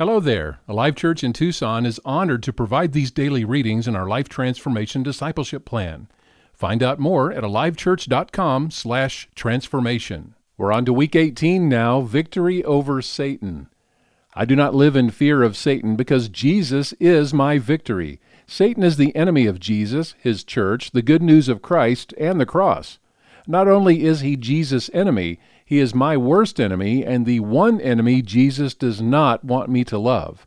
Hello there. Alive Church in Tucson is honored to provide these daily readings in our Life Transformation Discipleship Plan. Find out more at alivechurch.com slash transformation. We're on to week 18 now, Victory over Satan. I do not live in fear of Satan because Jesus is my victory. Satan is the enemy of Jesus, his church, the good news of Christ, and the cross. Not only is he Jesus' enemy, he is my worst enemy and the one enemy Jesus does not want me to love.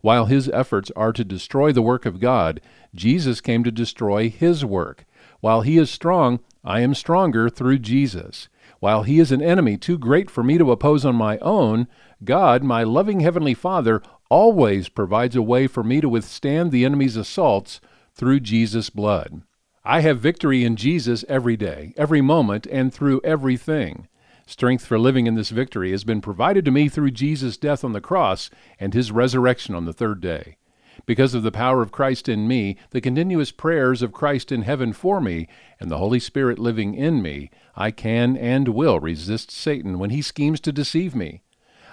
While his efforts are to destroy the work of God, Jesus came to destroy his work. While he is strong, I am stronger through Jesus. While he is an enemy too great for me to oppose on my own, God, my loving Heavenly Father, always provides a way for me to withstand the enemy's assaults through Jesus' blood. I have victory in Jesus every day, every moment, and through everything. Strength for living in this victory has been provided to me through Jesus' death on the cross and his resurrection on the third day. Because of the power of Christ in me, the continuous prayers of Christ in heaven for me, and the Holy Spirit living in me, I can and will resist Satan when he schemes to deceive me.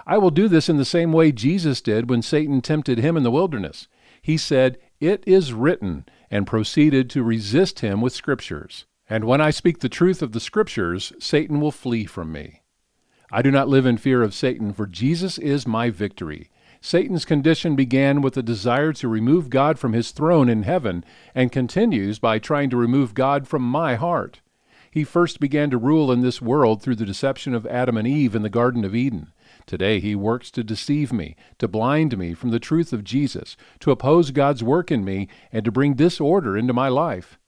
I will do this in the same way Jesus did when Satan tempted him in the wilderness. He said, It is written, and proceeded to resist him with scriptures. And when I speak the truth of the Scriptures, Satan will flee from me. I do not live in fear of Satan, for Jesus is my victory. Satan's condition began with the desire to remove God from his throne in heaven, and continues by trying to remove God from my heart. He first began to rule in this world through the deception of Adam and Eve in the Garden of Eden. Today he works to deceive me, to blind me from the truth of Jesus, to oppose God's work in me, and to bring disorder into my life.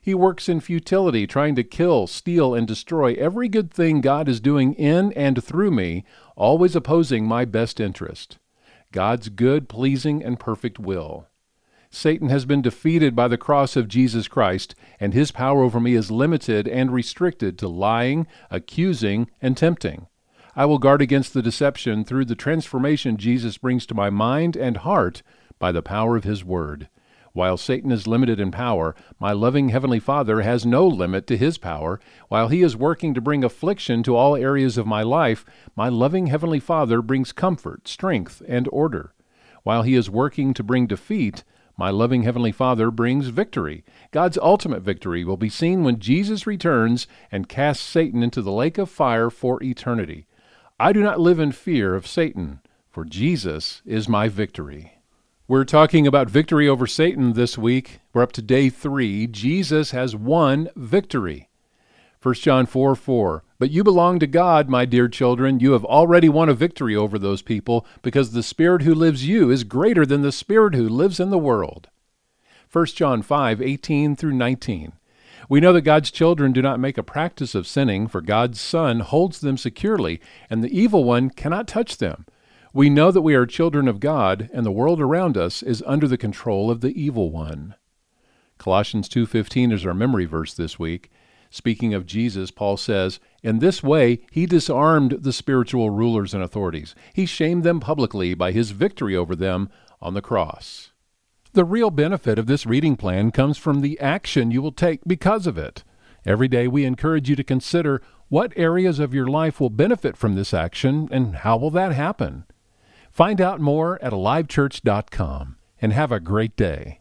He works in futility, trying to kill, steal, and destroy every good thing God is doing in and through me, always opposing my best interest. God's good, pleasing, and perfect will. Satan has been defeated by the cross of Jesus Christ, and his power over me is limited and restricted to lying, accusing, and tempting. I will guard against the deception through the transformation Jesus brings to my mind and heart by the power of his word. While Satan is limited in power, my loving Heavenly Father has no limit to his power. While he is working to bring affliction to all areas of my life, my loving Heavenly Father brings comfort, strength, and order. While he is working to bring defeat, my loving Heavenly Father brings victory. God's ultimate victory will be seen when Jesus returns and casts Satan into the lake of fire for eternity. I do not live in fear of Satan, for Jesus is my victory. We're talking about victory over Satan this week. We're up to day three. Jesus has won victory. 1 John 4 4. But you belong to God, my dear children. You have already won a victory over those people because the Spirit who lives you is greater than the Spirit who lives in the world. 1 John 5 18 through 19. We know that God's children do not make a practice of sinning, for God's Son holds them securely, and the evil one cannot touch them. We know that we are children of God, and the world around us is under the control of the evil one. Colossians 2:15 is our memory verse this week. Speaking of Jesus, Paul says, "In this way he disarmed the spiritual rulers and authorities. He shamed them publicly by his victory over them on the cross." The real benefit of this reading plan comes from the action you will take because of it. Every day we encourage you to consider what areas of your life will benefit from this action and how will that happen? Find out more at alivechurch.com and have a great day.